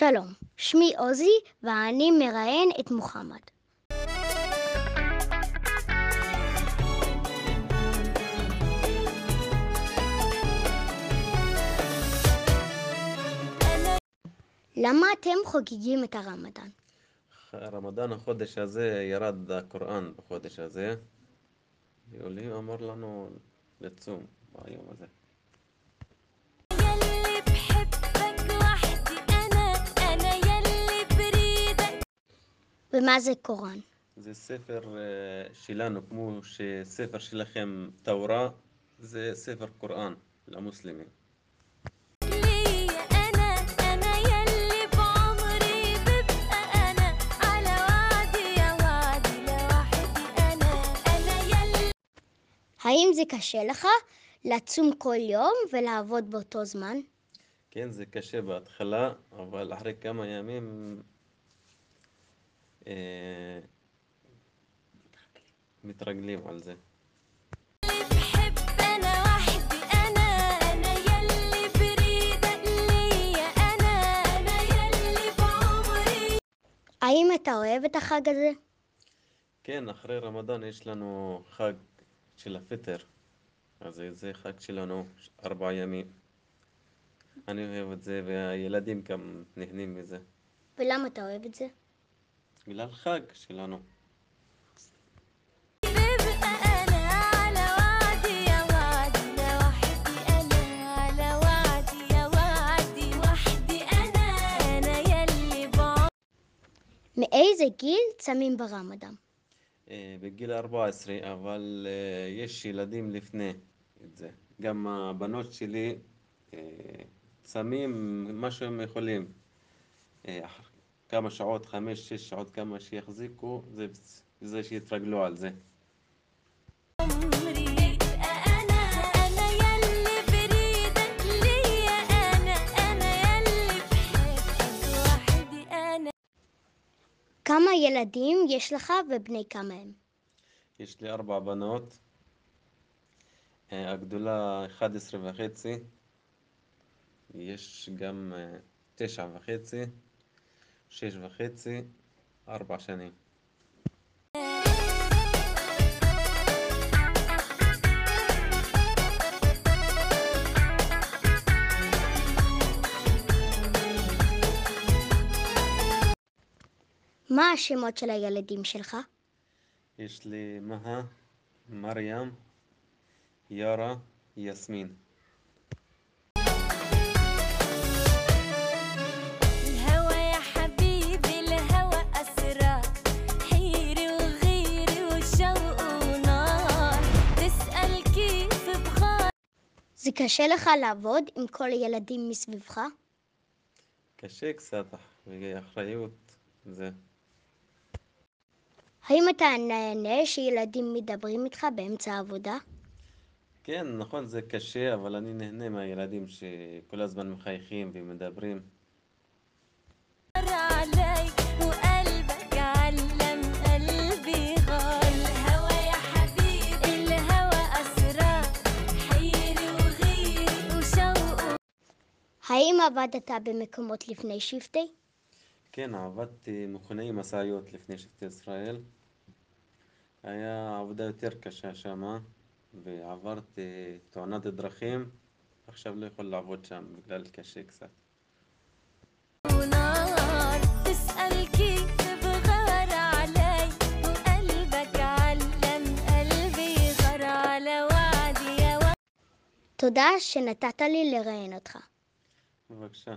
שלום, שמי עוזי ואני מראיין את מוחמד. למה אתם חוגגים את הרמדאן? רמדאן החודש הזה, ירד הקוראן בחודש הזה. יולי אמר לנו לצום ביום הזה. ומה זה קוראן? זה ספר אה, שלנו, כמו שספר שלכם טהורה, זה ספר קוראן למוסלמים. האם זה קשה לך לצום כל יום ולעבוד באותו זמן? כן, זה קשה בהתחלה, אבל אחרי כמה ימים מתרגלים על זה. האם אתה אוהב את החג הזה? כן, אחרי רמדאן יש לנו חג של הפטר. אז זה חג שלנו, ארבעה ימים. אני אוהב את זה, והילדים גם נהנים מזה. ולמה אתה אוהב את זה? בגלל חג שלנו. מאיזה גיל צמים ברמדאן? אה, בגיל 14, אבל אה, יש ילדים לפני את זה. גם הבנות שלי אה, צמים מה שהם יכולים. כמה שעות, חמש, שש שעות, כמה שיחזיקו, זה, זה שיתרגלו על זה. כמה ילדים יש לך ובני כמה הם? יש לי ארבע בנות. אה, הגדולה 11 וחצי. יש גם אה, תשע וחצי. שש וחצי, ארבע שנים. מה השמות של הילדים שלך? יש לי מהא, מרים, יארה, יסמין. קשה לך לעבוד עם כל הילדים מסביבך? קשה קצת, ואחריות, זה. האם אתה נהנה שילדים מדברים איתך באמצע העבודה? כן, נכון, זה קשה, אבל אני נהנה מהילדים שכל הזמן מחייכים ומדברים. האם עבדת במקומות לפני שבטי? כן, עבדתי מכונאי משאיות לפני שבטי ישראל. היה עבודה יותר קשה שמה, ועברתי תאונת דרכים, עכשיו לא יכול לעבוד שם בגלל קשה קצת. תודה שנתת לי לראיין אותך. בבקשה.